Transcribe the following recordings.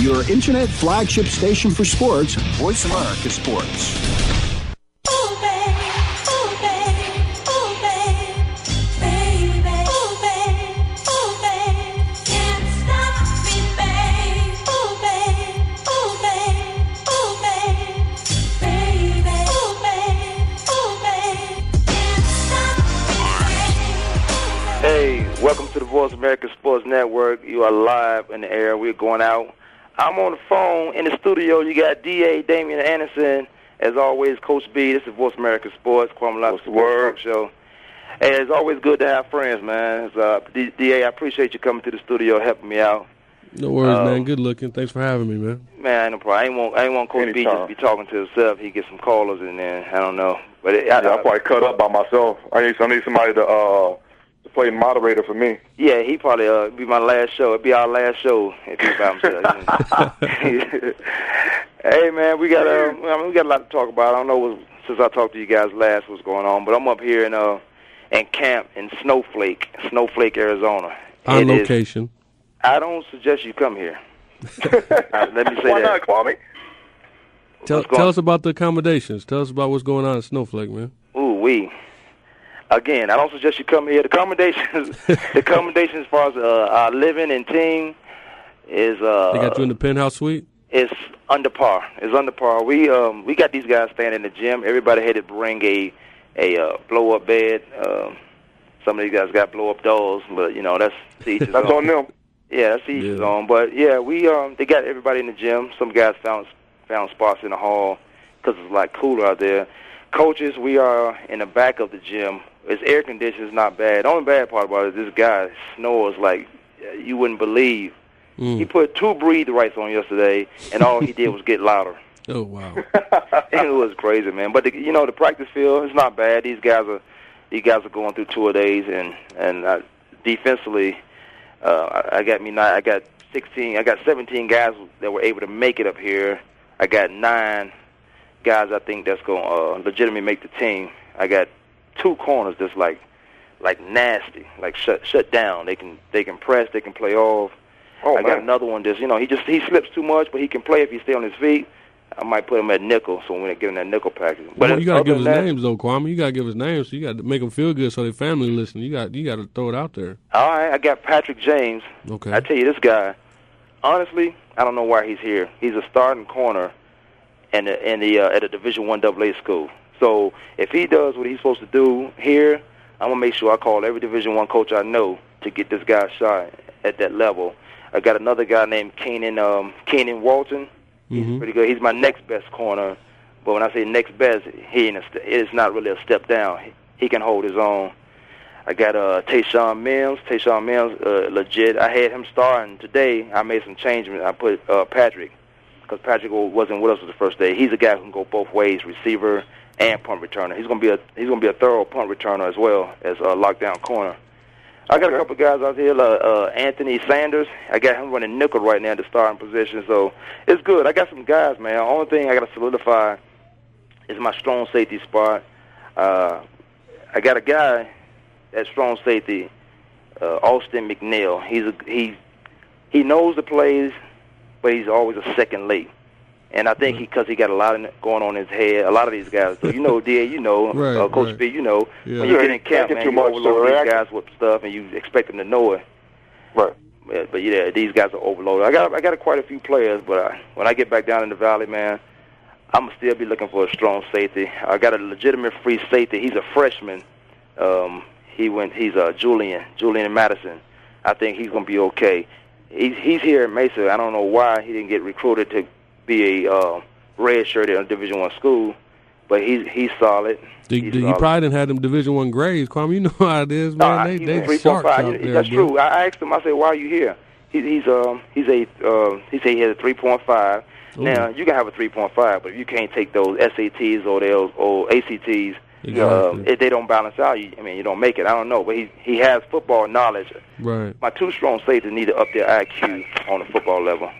your internet flagship station for sports, Voice America Sports. Hey, welcome to the Voice America Sports Network. You are live in the air. We're going out. I'm on the phone in the studio. You got DA Damian Anderson. As always, Coach B. This is Voice America Sports, Kwame Lott Sports Talk Show. Hey, it's always good to have friends, man. It's, uh, DA, I appreciate you coming to the studio, helping me out. No worries, Uh, man. Good looking. Thanks for having me, man. Man, ain't no problem. I ain't want, I ain't want Coach B Anytime. just be talking to himself. He get some callers in there. I don't know, but it, Yeah, I, I'm probably cut up by myself. I need I need somebody to uh to play moderator for me. Yeah, he probably uh be my last show. It'd be our last show if he by himself. hey man, we got uh, I mean, we got a lot to talk about. I don't know what, since I talked to you guys last what's going on, but I'm up here in uh in camp in Snowflake, Snowflake, Arizona. On It is- location. I don't suggest you come here. Let me say Why that. not, Kwame? Tell, tell us about the accommodations. Tell us about what's going on in Snowflake, man. Ooh wee. Again, I don't suggest you come here. The accommodations, the accommodations as far as uh, our living and team is uh They got you in the penthouse suite. It's under par. It's under par. We um we got these guys staying in the gym. Everybody had to bring a a uh, blow up bed. Um, some of these guys got blow up dolls, but you know that's to each his That's own. on them. Yeah, that's each his Yeah. own. But yeah, we um they got everybody in the gym. Some guys found found spots in the hall because it's like cooler out there. Coaches, we are in the back of the gym. It's air conditioned. It's not bad. The only bad part about it is this guy snores like you wouldn't believe. Mm. He put two breathe rights on yesterday, and all he did was get louder. Oh wow. it was crazy, man. But the, you know, the practice field is not bad. These guys are these guys are going through two a days, and and uh, defensively, uh, I, I got me. Nine, I got sixteen. I got seventeen guys that were able to make it up here. I got nine guys. I think that's going to uh, legitimately make the team. I got two corners that's like like nasty, like shut shut down. They can they can press. They can play off. Oh I got another one that's you know he just he slips too much, but he can play if he stay on his feet. I might put him at nickel, so when I give him that nickel package. But Well, you gotta give us than that- names though, Kwame. You gotta give us names. So you got to make them feel good, so their family listen. You got you got to throw it out there. All right, I got Patrick James. Okay. I tell you, this guy. Honestly, I don't know why he's here. He's a starting corner, in the in the uh, at a Division One AA school. So if he does what he's supposed to do here, I'm gonna make sure I call every Division One coach I know to get this guy shot at that level. I got another guy named Keenan um, Keenan Walton. He's Mhm. pretty good. He's my next best corner. But when I say next best, he ain't a st- it's not really a step down. He, he can hold his own. I got uh, Tayshawn Mims. Tayshawn Mims, uh, legit. I had him starting today. I made some changes. I put uh, Patrick because Patrick wasn't with us the first day. He's a guy who can go both ways, receiver and punt returner. He's gonna be a he's gonna be a thorough punt returner as well as a lockdown corner. I got a couple guys out here, uh, uh, Anthony Sanders. I got him running nickel right now, in the starting position. So it's good. I got some guys, man. The only thing I got to solidify is my strong safety spot. Uh, I got a guy at strong safety, uh, Austin McNeil. He's a, he he knows the plays, but he's always a second late. And I think he because he, got a lot of going on in his head, a lot of these guys. So you know, Da, you know, Right, uh, Coach right. B, you know, Yeah. when you Yeah, get in camp, man, too you much, overload these react- guys with stuff, and you expect them to know it. Right. But, but yeah, these guys are overloaded. I got I got quite a few players, but I, when I get back down in the valley, man, I'm gonna still be looking for a strong safety. I got a legitimate free safety. He's a freshman. Um, he went. He's uh, Julian Julian Madison. I think he's gonna be okay. He's he's here at Mesa. I don't know why he didn't get recruited to be a uh, red shirt at a Division One school, but he's he's solid. You, He's you solid. probably didn't have them Division One grades, Kwame. You know how it is, No, man. I- they he they three point sharks five. out You- there, That's bro. true. I asked him. I said, "Why are you here?" He, he's um he's a uh, he said he has a three point five. Now you can have a three point five, but if you can't take those SATs or those or ACTs, Exactly. um, if they don't balance out, you, I mean you don't make it. I don't know, but he he has football knowledge. Right, My two strong safeties need to up their IQ on the football level.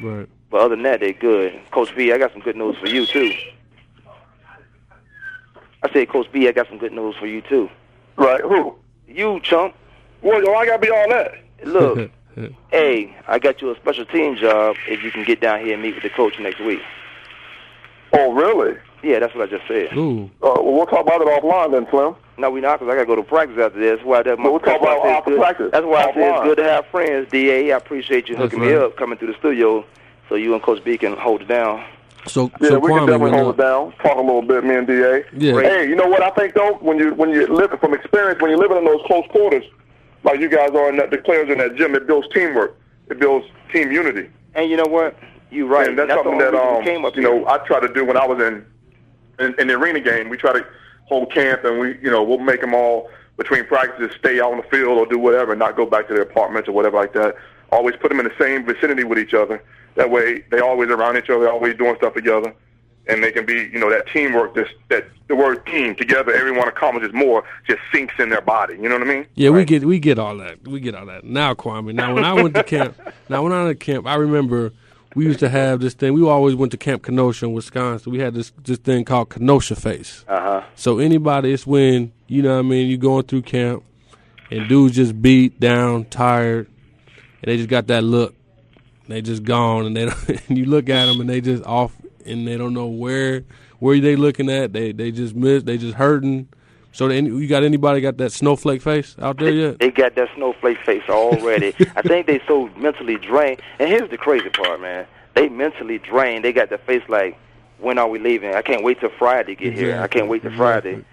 right. But other than that, they're good. Coach B, I got some good news for you too. I said, Coach B, I got some good news for you too. Right. Who? You chump. Well, yo, I gotta be all that. Look, hey, I got you a special team job if you can get down here and meet with the coach next week. Oh, really? Yeah, that's what I just said. Ooh. Uh, well, we'll talk about it offline then, Slim. No, we're not, because I got to go to practice after this. That's why, that, But we'll talk I about say it's after good- practice, That's why I say it's good to have friends, DA. I appreciate you That's hooking me up, coming through the studio, so you and Coach B can hold it down. So, Yeah, so we can definitely hold it down. Talk a little bit, me and Da. Yeah. Hey, you know what I think though? When you when you live from experience, when you're living in those close quarters, like you guys are in that, the players in that gym, it builds teamwork. It builds team unity. And you know what? You're right. And that's, the something that um, came up you here. know I try to do when I was in, in in the arena game. We try to hold camp, and we you know we'll make them all between practices stay out on the field or do whatever, and not go back to their apartments or whatever like that. Always put them in the same vicinity with each other. That way, they always around each other, always doing stuff together, and they can be you know that teamwork. This that the word team together, everyone accomplishes more. Just sinks in their body. You know what I mean? Yeah, we get we get all that. We get all that. Now, Kwame. Now, when I went to camp, now when I went to camp, I remember we used to have this thing. We always went to Camp Kenosha in Wisconsin. We had this this thing called Kenosha Face. Uh huh. So anybody, it's when you know what I mean. You going through camp, and dudes just beat down, tired, and they just got that look. They just gone, and they don't, and you look at them, and they just off, and they don't know where where they looking at. They they just miss. They just hurting. So any, you got anybody got that snowflake face out there yet? They got that snowflake face already. I think they so mentally drained. And here's the crazy part, man. They mentally drained. They got the face like, when are we leaving? I can't wait till Friday to get here. I can't wait till Exactly. Friday.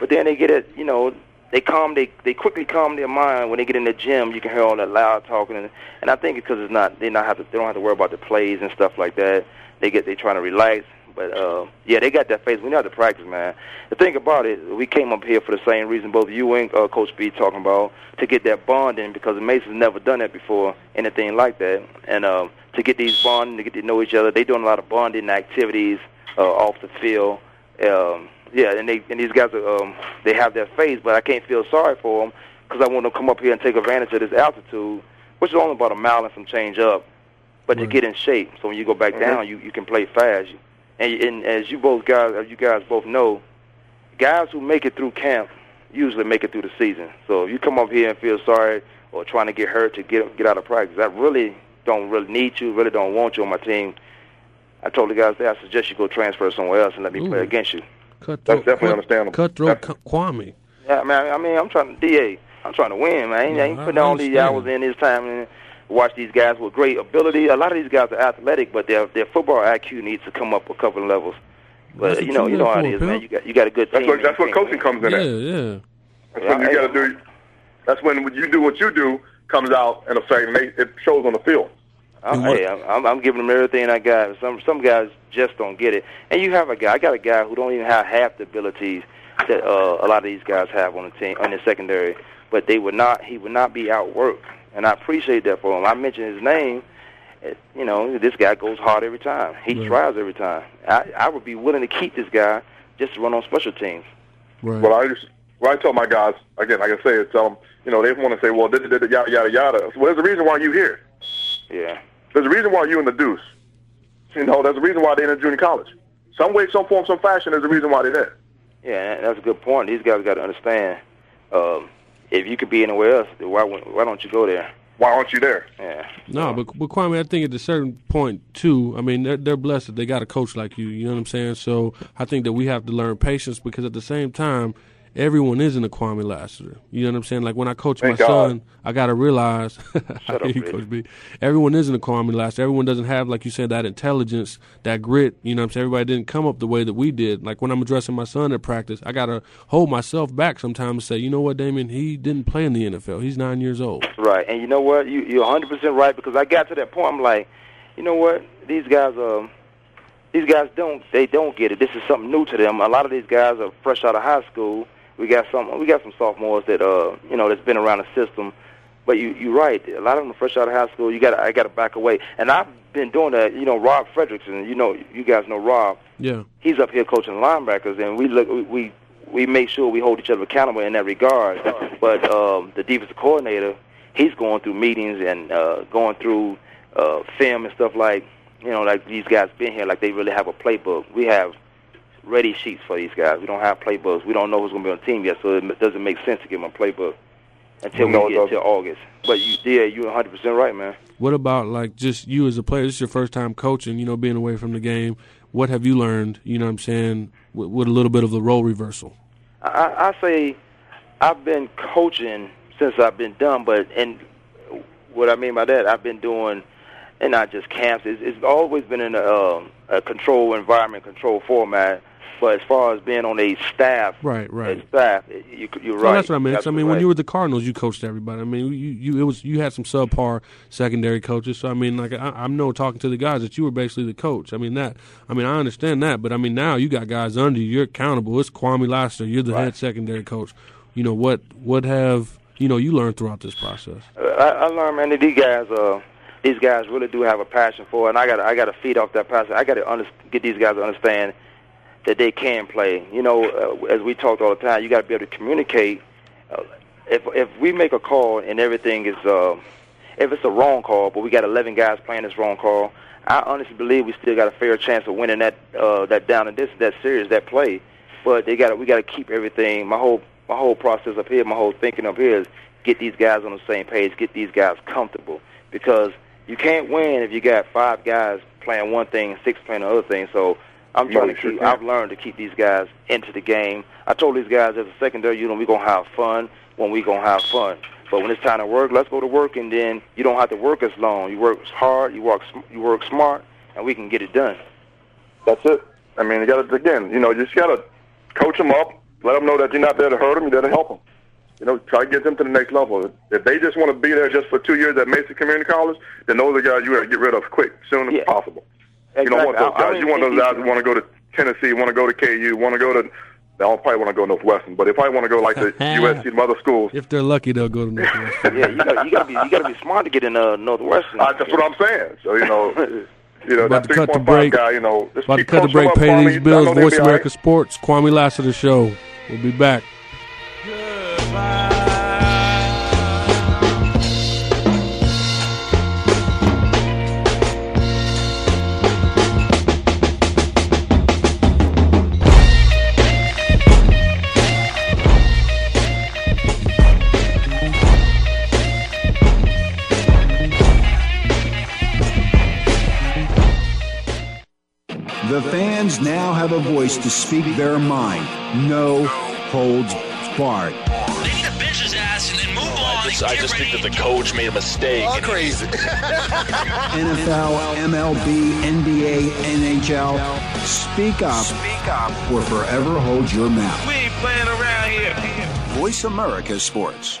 But then they get it, you know, they calm, they they quickly calm their mind when they get in the gym. You can hear all that loud talking, and, and I think it's because it's not they not have to they don't have to worry about the plays and stuff like that. They get they trying to relax. But uh, yeah, they got that face. We know how to practice, man. The thing about it, we came up here for the same reason both you and uh, Coach B talking about to get that bonding because Mesa's never done that before, anything like that, and um, to get these bonding, to get to know each other. They doing a lot of bonding activities uh, off the field. Um, yeah, and they and these guys are um, they have their face, but I can't feel sorry for them because I want to come up here and take advantage of this altitude, which is only about a mile and some change up, but to get in shape. So when you go back down, you you can play fast. And, and as you both guys, as you guys both know, guys who make it through camp usually make it through the season. So if you come up here and feel sorry or trying to get hurt to get get out of practice, I really don't really need you, really don't want you on my team. I told the guys there, I suggest you go transfer somewhere else and let me play Ooh. against you. Cutthroat, That's definitely cut- understandable. Cutthroat K- Kwame. Yeah, man. I mean, I'm trying to DA. I'm trying to win, man. I ain't, I ain't putting all these hours in this time and watch these guys with great ability. A lot of these guys are athletic, but their their football IQ needs to come up a couple of levels. But That's you know, you you know there how for, it is, man. You got you got a good team. That's what that's what can't coaching win. comes in Yeah, at. yeah. That's when you got to do. That's when you do what you do comes out in effect, and they, it shows on the field. I'm, hey, I'm, I'm, I'm giving them everything I got. Some some guys just don't get it, and you have a guy. I got a guy who don't even have half the abilities that uh, a lot of these guys have on the team on the secondary. But they would not. He would not be outworked, and I appreciate that for him. I mentioned his name. You know, this guy goes hard every time. He Right. tries every time. I, I would be willing to keep this guy just to run on special teams. Right. Well, I just well, I tell my guys again, like I say, it's um, you know, they want to say, well, da, da, da, da, yada yada yada. Well, there's a reason why you here. Yeah. There's a reason why you in the deuce. You know, there's a reason why they're in junior college. Some way, some form, some fashion. There's a reason why they're there. Yeah, that's a good point. These guys got to understand. Um, if you could be anywhere else, why why don't you go there? Why aren't you there? Yeah. No, but but Kwame, I think at a certain point too. I mean, they're they're blessed that they got a coach like you. You know what I'm saying? So I think that we have to learn patience because at the same time, everyone isn't a Kwame Lassiter. You know what I'm saying? Like when I coach Thank my God. son, I got to realize. Up, hear you, Rich. Coach B. Everyone isn't a Kwame Lassiter. Everyone doesn't have, like you said, that intelligence, that grit. You know what I'm saying? Everybody didn't come up the way that we did. Like when I'm addressing my son at practice, I got to hold myself back sometimes and say, you know what, Damian? He didn't play in the NFL. He's nine years old. Right, and you know what? You you're 100 percent right because I got to that point. I'm like, you know what? These guys um, these guys don't they don't get it. This is something new to them. A lot of these guys are fresh out of high school. We got some we got some sophomores that uh you know that's been around the system. But you you're right. A lot of them are fresh out of high school. You got I got to back away. And I've been doing that. You know, Rob Fredrickson. You know, you guys know Rob. Yeah. he's up here coaching linebackers, and we look we we, we make sure we hold each other accountable in that regard. But um, the defensive coordinator, he's going through meetings and uh, going through uh, film and stuff like you know like these guys been here like they really have a playbook. We have ready sheets for these guys. We don't have playbooks. We don't know who's going to be on the team yet, so it doesn't make sense to give them a playbook. until No, we get to August. But you, yeah, you're 100 percent right, man. What about like just you as a player? This is your first time coaching, you know, being away from the game. What have you learned? You know, what I'm saying with, with a little bit of the role reversal. I, I I say I've been coaching since I've been done, but and what I mean by that, I've been doing, and not just camps. It's, it's always been in a, um, a control environment, control format. But as far as being on a staff, Right, right. staff, you, you're right. that's what I meant. So, I mean, when you were the Cardinals, you coached everybody. I mean, you, you it was you had some subpar secondary coaches. So I mean, like I, I know talking to the guys that you were basically the coach. I mean that. I mean, I understand that, but I mean now you got guys under you. You're accountable. It's Kwame Lassiter. You're the Right. head secondary coach. You know what? What have you know you learned throughout this process? Uh, I, I learned, man, that these guys, uh, these guys really do have a passion for it, and I got, I got to feed off that passion. I got to under, get these guys to understand that they can play. You know, uh, as we talked all the time, you got to be able to communicate. Uh, if if we make a call and everything is, uh, if it's a wrong call, but we got 11 guys playing this wrong call, I honestly believe we still got a fair chance of winning that uh, that down and this that series that play. But they got we got to keep everything. My whole my whole process up here, my whole thinking up here is get these guys on the same page, get these guys comfortable because you can't win if you got five guys playing one thing and six playing the other thing. So I'm trying to keep. I've learned to keep these guys into the game. I told these guys as a secondary unit, we're gonna have fun when we gonna have fun. But when it's time to work, let's go to work, and then you don't have to work as long. You work hard, you work, sm- you work smart, and we can get it done. That's it. I mean, you got to again. You know, you just got to coach them up. Let them know that you're not there to hurt them. You're there to help them. You know, try to get them to the next level. If they just want to be there just for two years at Mesa Community College, then those are the guys you got to get rid of quick, soon as Yeah. possible. You don't want those I- I guys. don't You want those guys who want to go to Tennessee, want to go to KU, want to go to. They don't probably want to go Northwestern, but if I want to go like the USC and other schools. If they're lucky, they'll go to Northwestern. Yeah, you got you got to be you got to be smart to get in uh, Northwestern. Uh, that's what I'm saying. So you know, you know About that to cut the break. guy. You know, About to cut the break. Pay these bills. Voice America right. Sports. Kwame Lassiter Show. We'll be back. To speak their mind. No holds barred. They need to bench his ass and then move oh, on. I just, and I just think that the coach made a mistake. All crazy. NFL, MLB, NBA, NHL. Speak up. Speak up. Or forever hold your mouth. We ain't playing around here. Voice America Sports.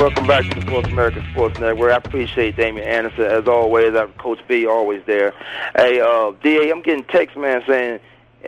Welcome back to the Sports American Sports Network. I appreciate Damian Anderson as always. Our Coach B always there. Hey, uh, Da, I'm getting text man, saying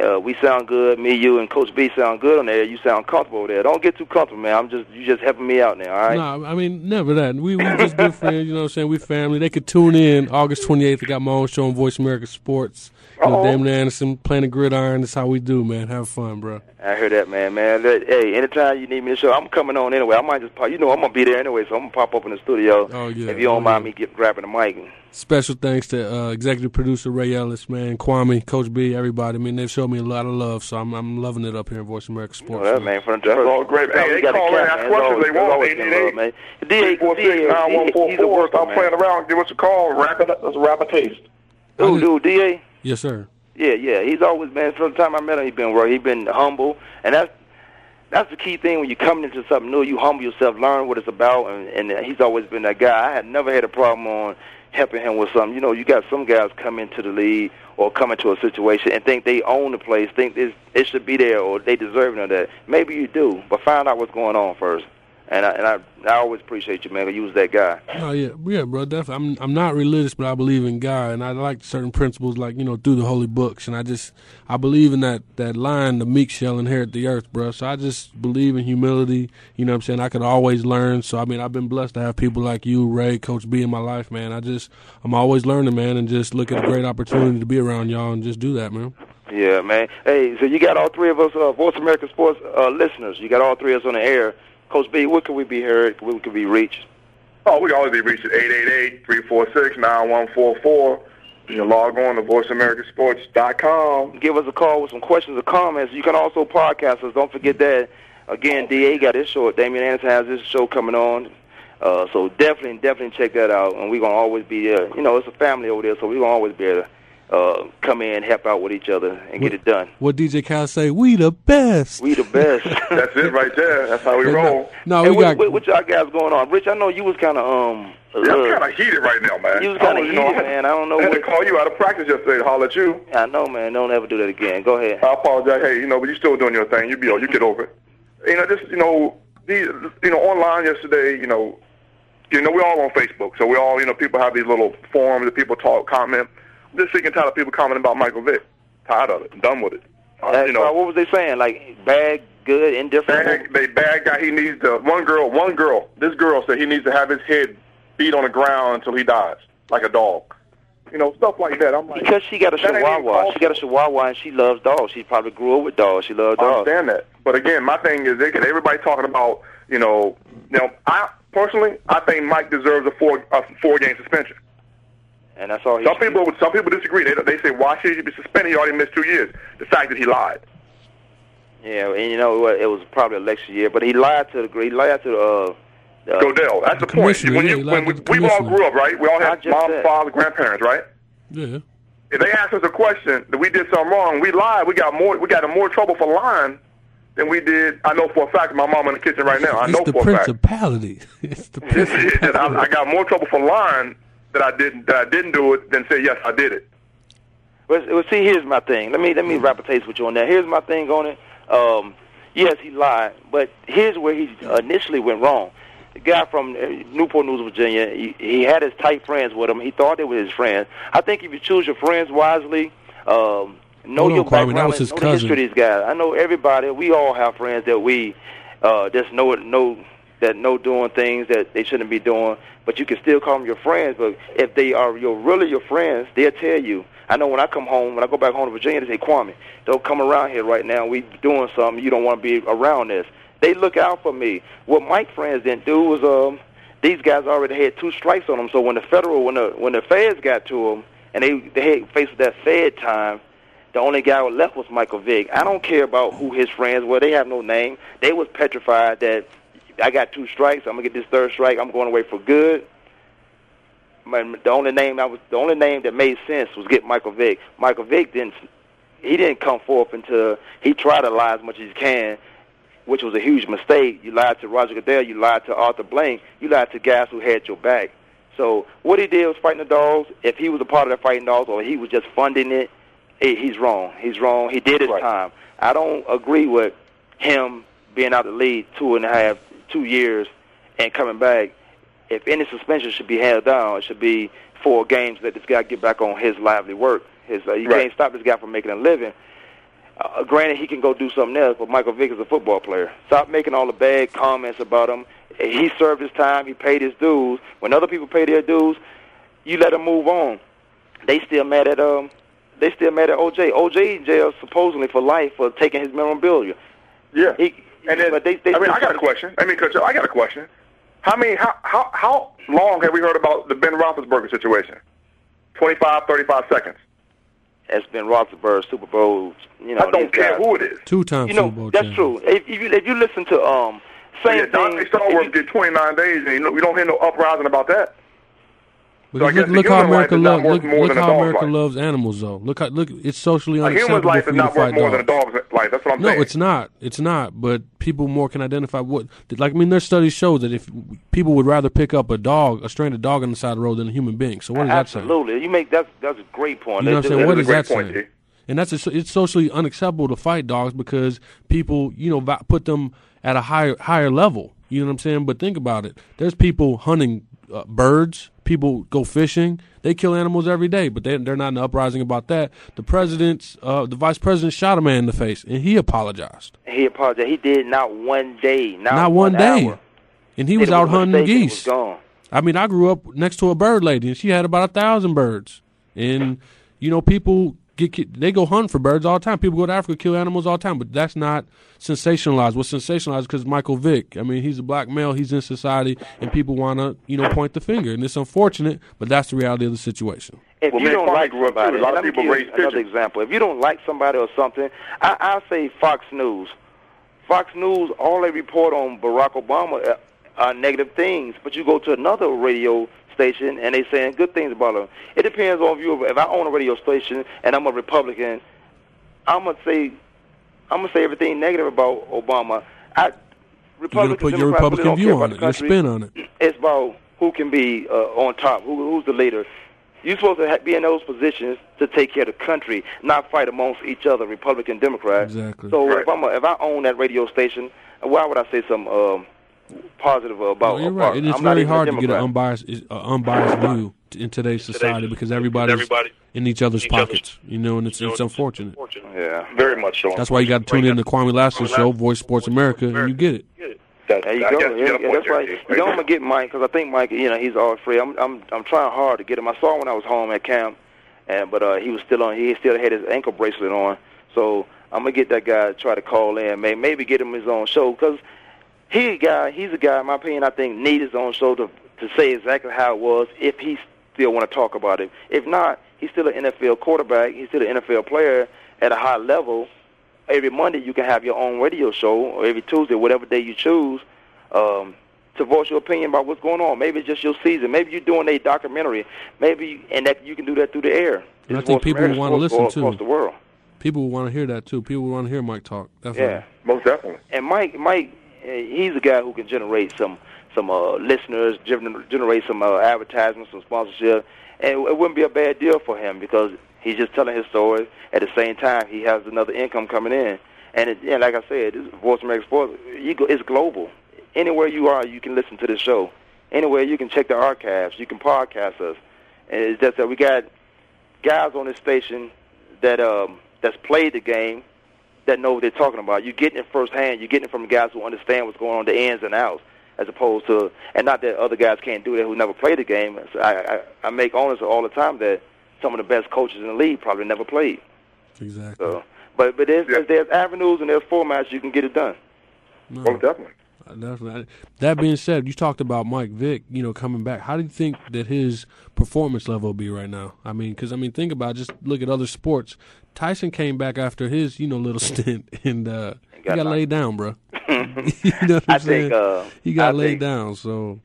uh, we sound good. Me, you, and Coach B sound good on there. You sound comfortable there. Don't get too comfortable, man. I'm just you just helping me out now. All right. No, I mean never that. We we just good friends. You know what I'm saying? We family. They could tune in August 28th. I got my own show on Voice America Sports. You know, Uh-oh. Damian Anderson playing the gridiron. That's how we do, man. Have fun, bro. I heard that, man. Man, that, hey, anytime you need me to show, I'm coming on anyway. I might just pop. You know, I'm gonna be there anyway, so I'm gonna pop up in the studio. Oh, yeah. If you don't Oh, mind yeah. me get grabbing the mic. Special thanks to uh, executive producer Ray Ellis, man, Kwame, Coach B, everybody. I mean, they've showed me a lot of love, so I'm I'm loving it up here in Voice America You Sports. know that, man. man. From the That's all great. Hey, they call in, cap, ask questions they want, it's always been 888 love, man. DA, Four six DA, nine one four he's a worker, Stop playing around. Give us a call. Wrap it up. Let's wrap a taste. Dude, dude, DA. Yes, sir. Yeah, yeah. He's always been from the time I met him. He's been where he's been humble, and that's that's the key thing when you come into something new. You humble yourself, learn what it's about, and, and he's always been that guy. I had never had a problem on helping him with something. You know, you got some guys come into the league or come into a situation and think they own the place, think this it should be there or they deserve it or that. Maybe you do, but find out what's going on first. And I and I, I always appreciate you, man. You was that guy. Oh yeah, yeah, bro. Definitely. I'm I'm not religious, but I believe in God, and I like certain principles, like you know, through the holy books, and I just I believe in that that line, the meek shall inherit the earth, bro. So I just believe in humility. You know, what I'm saying I could always learn. So I mean, I've been blessed to have people like you, Ray, Coach B, in my life, man. I just I'm always learning, man, and just look at a great opportunity to be around y'all and just do that, man. Yeah, man. Hey, so you got all three of us, uh, Voice America Sports uh, listeners. You got all three of us on the air. Coach B, where can we be heard? Where can we be reached? Oh, we can always be reached at 888-346-9144. You can log on to voiceamericasports.com. Give us a call with some questions or comments. You can also podcast us. Don't forget that. Again, DA got his show. Damian Anderson has his show coming on. Uh, so definitely, definitely check that out. And we're going to always be there. You know, it's a family over there, so we're going to always be to uh, come in, help out with each other, and get it done. What DJ Khaled say? We the best. We the best. That's it right there. That's how we Hey, roll. No, hey, we what, got. what, what y'all guys going on? Rich, I know you was kind of um. Yeah, I'm uh, kind of heated right now, man. You was kinda Oh, know, heated, I- man. I don't know I had to call you out of practice yesterday to holler at you. I know, man. Don't ever do that again. Go ahead. I apologize. Hey, you know, but you're still doing your thing. You be you get over it. You know, just you know, these you know, online yesterday. You know, you know, we're all on Facebook, so we all you know, people have these little forums that people talk, comment. Just sick and tired of people commenting about Michael Vick. Tired of it. Done with it. Uh, you know, what was they saying? Like bad, good, indifferent. bad, they bad guy. He needs to. One girl, one girl. This girl said he needs to have his head beat on the ground until he dies, like a dog. You know, stuff like that. I'm like, Because she got a That ain't even chihuahua. She got a chihuahua and she loves dogs. She probably grew up with dogs. She loves I dogs. understand that. But again, my thing is, they get everybody talking about, you know, you know, I personally, I think Mike deserves a four a four game suspension. And that's all he Some should people, some people disagree. They they say why should he be suspended? He already missed two years. The fact that he lied. Yeah, and you know what? It was probably election year, but he lied to the he lied to the. Uh, uh, Goodell, that's the, The point. When yeah, you when we, we all grew up, right? We all had just moms, that. fathers, grandparents, right? Yeah. If they asked us a question that we did something wrong, we lied. We got more. We got in more trouble for lying than we did. I know for a fact. My mom in the kitchen right now. I it's know the for a fact. principality. It's the that principality. I, I got more trouble for lying that I didn't that I didn't do it than say yes I did it. Well, well, see, here's my thing. Let me let me wrap a taste with you on that. Here's my thing on it. Um, yes, he lied, but here's where he initially went wrong. The guy from uh, Newport News, Virginia, he, he had his tight friends with him. He thought they were his friends. I think if you choose your friends wisely, um, know Hold on, your Kwame, that background, was his know the history cousin. of these guys. I know everybody. We all have friends that we uh, just know know that know doing things that they shouldn't be doing. But you can still call them your friends. But if they are your really your friends, they'll tell you. I know when I come home, when I go back home to Virginia, they say, Kwame, don't come around here right now. We doing something. You don't want to be around this. They look out for me. What Mike friends didn't do was um, these guys already had two strikes on them. So when the federal, when the when the feds got to them, and they they had faced that Fed time, the only guy left was Michael Vick. I don't care about who his friends were. They have no name. They was petrified that I got two strikes. I'm gonna get this third strike. I'm going away for good. My, the only name I was the only name that made sense was get Michael Vick. Michael Vick didn't he didn't come forth until he tried to lie as much as he can, which was a huge mistake. You lied to Roger Goodell. You lied to Arthur Blank. You lied to guys who had your back. So what he did was fighting the dogs. If he was a part of that fighting dogs, or he was just funding it, eh, he's wrong. He's wrong. He did his Right. time. I don't agree with him being out of the league two and a half, two years, and coming back. If any suspension should be held down, it should be four games. Let this guy get back on his lively work. His uh, you Right. can't stop this guy from making a living. Uh, granted, he can go do something else, but Michael Vick is a football player. Stop making all the bad comments about him. He served his time. He paid his dues. When other people pay their dues, you let them move on. They still mad at um. They still mad at OJ. OJ in jail supposedly for life for taking his memorabilia. Yeah. He, And then, but they, they I mean, I got a question. I mean, coach, I got a question. How many, how, how, how long have we heard about the Ben Roethlisberger situation? 25, 35 seconds. It's been Roethlisberger Super Bowl. You know, I don't care guys. who it is. Two times You know, Super Bowl that's champion. true. If, if you if you listen to um same yeah, Donté thing, Stallworth if you- did 29 days, and you know, we don't hear no uprising about that. Because I look, look how America is loves look, look how America life. loves animals though. Look how look it's socially A unacceptable human's life is to not worth fight more dogs. than a dog's life. That's what I'm No, saying. it's not. It's not. But people more can identify what. Like I mean, there's studies show that if people would rather pick up a dog, a stranded dog on the side of the road than a human being. So what is that saying? absolutely, you make that's that's a great point. You know what I'm saying? What a is great that point, saying? And that's a, it's socially unacceptable to fight dogs because people, you know, put them at a higher higher level. You know what I'm saying? But think about it. There's people hunting uh, birds. People go fishing. They kill animals every day, but they, they're not in the uprising about that. The president's, uh, the vice president shot a man in the face, and he apologized. He apologized. He did not one day, not, Not one day. hour. And he was out hunting mistake and was geese. I mean, I grew up next to a bird lady, and she had about a thousand birds. And you know, people get ki- they go hunt for birds all the time. People go to Africa kill animals all the time, but that's not sensationalized. What's sensationalized because Michael Vick. I mean, he's a black male. He's in society, and people want to you know point the finger, and it's unfortunate, but that's the reality of the situation. If Well, you me don't like grew up, somebody, A lot of people raise you another pigeons. example. If you don't like somebody or something, I, I say Fox News. Fox News, all they report on Barack Obama uh, are negative things, but you go to another radio station and they saying good things about him. It depends on if you. If I own a radio station and I'm a Republican, I'm gonna say I'm gonna say everything negative about Obama. I You're gonna put your Democrats Republican view on it, the your spin on it. it's about who can be uh, on top, who, who's the leader. You're supposed to ha- be in those positions to take care of the country, not fight amongst each other, Republican, Democrat. Exactly. So Right. if I'm a, if I own that radio station, why would I say some um, positive about? No, you're right. And it's I'm really hard to get an unbiased, is- uh, unbiased view in today's society because everybody's in each other's pockets. You know, and it's it's unfortunate. Yeah. Very much so. That's why you got to tune in to Kwame Lassiter's show, Voice Sports America, and you get it. That's, There you I go. guess Yeah, got yeah, that's there, right. G. You know, I'm gonna get Mike because I think Mike, you know, he's all free. I'm, I'm, I'm trying hard to get him. I saw him when I was home at camp, and but uh, he was still on. He still had his ankle bracelet on. So I'm gonna get that guy to try to call in, maybe, maybe get him his own show because he a guy. He's a guy. In my opinion, I think need his own show to to say exactly how it was if he still want to talk about it. If not, he's still an NFL quarterback. He's still an NFL player at a high level every Monday you can have your own radio show, or every Tuesday, whatever day you choose, um, to voice your opinion about what's going on. Maybe it's just your season. Maybe you're doing a documentary. Maybe and that you can do that through the air. And I think people wanna Sports listen, all too. across the world. People want to hear that too. People want to hear Mike talk. Definitely. Yeah, Most definitely. and Mike, Mike, he's a guy who can generate some some uh, listeners, generate some uh, advertisements, some sponsorship, and it wouldn't be a bad deal for him because he's just telling his story. At the same time, he has another income coming in, and, it, and like I said, this Voice America Sports, it's global. Anywhere you are, you can listen to the show. Anywhere you can check the archives, you can podcast us. And it's just that we got guys on this station that um, that's played the game that know what they're talking about. You're getting it firsthand. You're getting it from guys who understand what's going on, the ins and outs, as opposed to, and not that other guys can't do that who never played the game. So I, I, I make honest all the time that some of the best coaches in the league probably never played. Exactly. So, but but there's Yeah. there's avenues and there's formats you can get it done. No. Most definitely. Definitely. That being said, you talked about Mike Vick, you know, coming back. How do you think that his performance level will be right now? I mean, because I mean, think about it, just look at other sports. Tyson came back after his, you know, little stint, and uh, he got got, knocked. laid down, bro. you know what I'm I saying? think uh, he got I laid think, down. So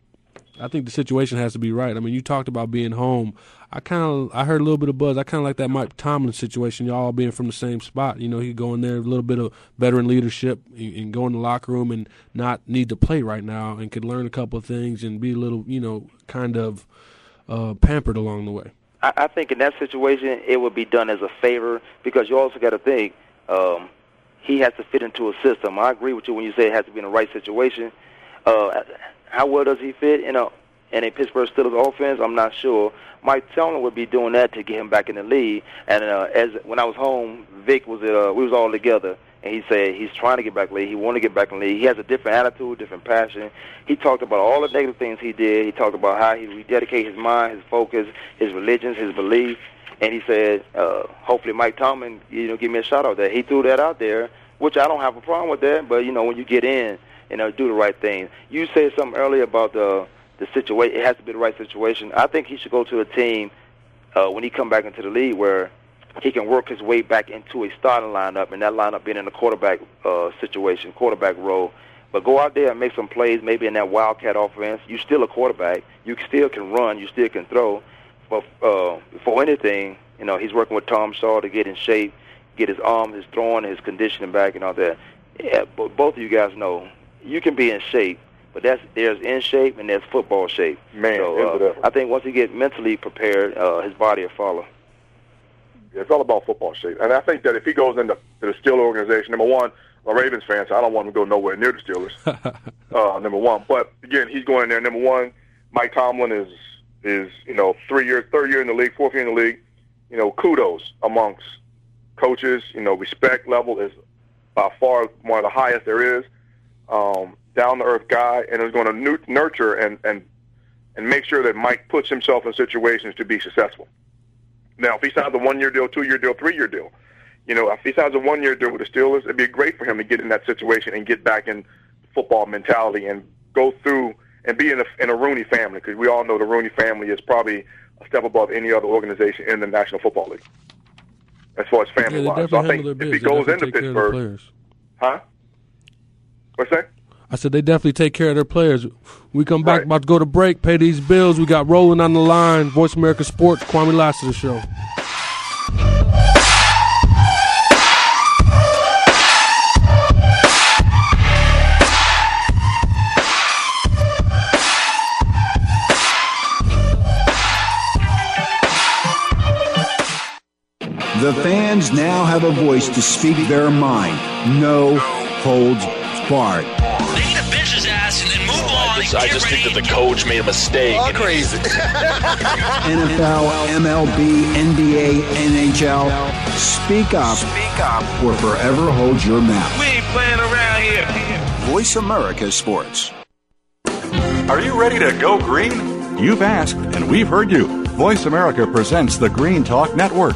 I think the situation has to be right. I mean, you talked about being home. I kind of I heard a little bit of buzz. I kind of like that Mike Tomlin situation. Y'all being from the same spot. You know, he go in there a little bit of veteran leadership and, and go in the locker room and not need to play right now and could learn a couple of things and be a little, you know, kind of uh, pampered along the way. I, I think in that situation, it would be done as a favor because you also got to think um, he has to fit into a system. I agree with you when you say it has to be in the right situation. Uh, how well does he fit in a in a Pittsburgh Steelers offense? I'm not sure. Mike Tomlin would be doing that to get him back in the league. And uh, as when I was home, Vick was at, uh, we was all together, and he said he's trying to get back in the league. He want to get back in the league. He has a different attitude, different passion. He talked about all the negative things he did. He talked about how he rededicated his mind, his focus, his religions, his belief. And he said, uh, hopefully Mike Tomlin, you know, give me a shout out there. He threw that out there, which I don't have a problem with that. But you know, when you get in, you know, do the right thing. You said something earlier about the the situation. It has to be the right situation. I think he should go to a team uh, when he come back into the league where he can work his way back into a starting lineup, and that lineup being in a quarterback uh, situation, quarterback role. But go out there and make some plays, maybe in that wildcat offense. You still a quarterback. You still can run. You still can throw. But uh, for anything, you know, he's working with Tom Shaw to get in shape, get his arm, his throwing, his conditioning back, and all that. Yeah, but both of you guys know you can be in shape, but that's there's in shape and there's football shape. Man, so, uh, I think once he gets mentally prepared, uh, his body will follow. It's all about football shape, and I think that if he goes into the Steelers organization, number one, a Ravens fan, so I don't want him to go nowhere near the Steelers. uh, number one, but again, he's going there. Number one, Mike Tomlin is is you know three years, third year in the league, fourth year in the league. You know, kudos amongst coaches. You know, respect level is by far one of the highest there is. Um, down to earth guy, and is going to nurture and and and make sure that Mike puts himself in situations to be successful. Now, if he signs a one year deal, two year deal, three year deal, you know, if he signs a one year deal with the Steelers, it'd be great for him to get in that situation and get back in football mentality and go through and be in a, in a Rooney family because we all know the Rooney family is probably a step above any other organization in the National Football League as far as family yeah, wise. So I think if he goes into Pittsburgh, huh? What's that? I said they definitely take care of their players. We come back, right. about to go to break, pay these bills. We got rolling on the line. Voice America Sports, Kwame Lassiter show. The fans now have a voice to speak their mind. No holds barred. They need to bench ass and then move oh, on. I just, I just think that the coach made a mistake. All crazy. NFL, MLB, NBA, NHL. Speak up. Speak up or forever hold your mouth. We ain't playing around here. Voice America Sports. Are you ready to go green? You've asked, and we've heard you. Voice America presents the Green Talk Network.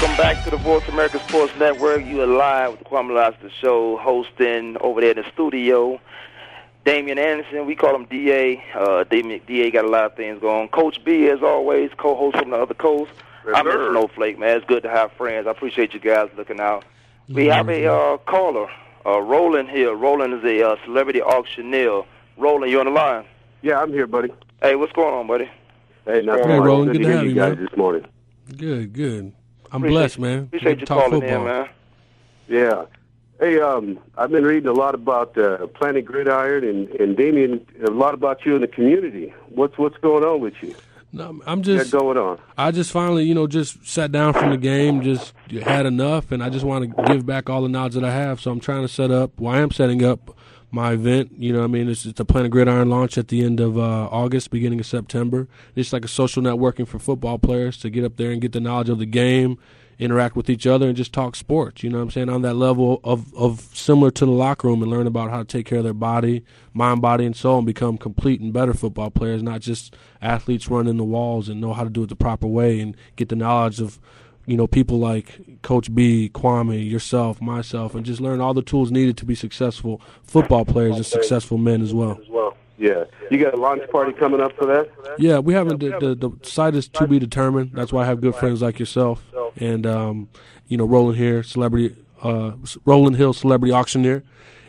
Welcome back to the Voice America Sports Network. You are live with the Kwame Lassiter Show, hosting over there in the studio. Damian Anderson, we call him DA. Uh, Damian, DA got a lot of things going. Coach B, as always, co-host from the other coast. Yes, I'm sir. a snowflake, man. It's good to have friends. I appreciate you guys looking out. We have a uh, caller, uh, Roland here. Roland is a uh, celebrity auctioneer. Roland, you on the line? Yeah, I'm here, buddy. Hey, what's going on, buddy? Hey, nothing Hey, much. Roland, Good good to to hear you you, guys man. this morning. Good, good. I'm Appreciate- blessed, man. Appreciate you calling football. in, man. Yeah. Hey, um, I've been reading a lot about uh, Planet Gridiron and, and Damian, a lot about you in the community. What's what's going on with you? No, I'm What's just going on? I just finally, you know, just sat down from the game, just had enough, and I just want to give back all the knowledge that I have. So I'm trying to set up. Well, I am setting up my event. You know, I mean, it's, it's a Planet Gridiron launch at the end of uh, August, beginning of September. It's like a social networking for football players to get up there and get the knowledge of the game, interact with each other, and just talk sports. You know, what I'm saying on that level of of similar to the locker room and learn about how to take care of their body, mind, body, and soul, and become complete and better football players, not just athletes running the walls and know how to do it the proper way and get the knowledge of you know, people like Coach B, Kwame, yourself, myself, and just learn all the tools needed to be successful football players and successful men as well. Yeah. You got a launch party coming up for that? Yeah, we haven't. The, the, the site is to be determined. That's why I have good friends like yourself and um, you know, Roland here, celebrity, uh, Roland Hill, celebrity auctioneer,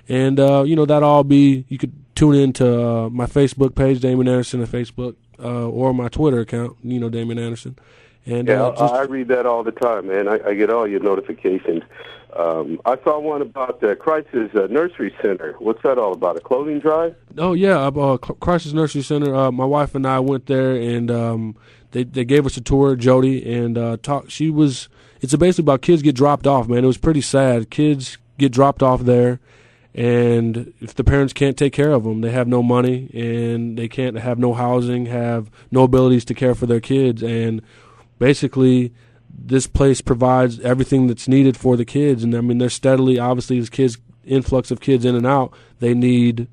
and uh, you know that all be. You could tune in to uh, my Facebook page, Damian Anderson, on Facebook, uh, or my Twitter account, you know, Damian Anderson. And Yeah, uh, just, I read that all the time, man. I, I get all your notifications. Um, I saw one about the Crisis uh, Nursery Center. What's that all about? A clothing drive? Oh yeah, uh, uh, Crisis Nursery Center. Uh, my wife and I went there, and um, they they gave us a tour, Jody, and uh, talk. She was. It's basically about kids get dropped off. Man, it was pretty sad. Kids get dropped off there, and if the parents can't take care of them, they have no money, and they can't have no housing, have no abilities to care for their kids, and basically this place provides everything that's needed for the kids. And i mean they're steadily obviously as kids influx of kids in and out they need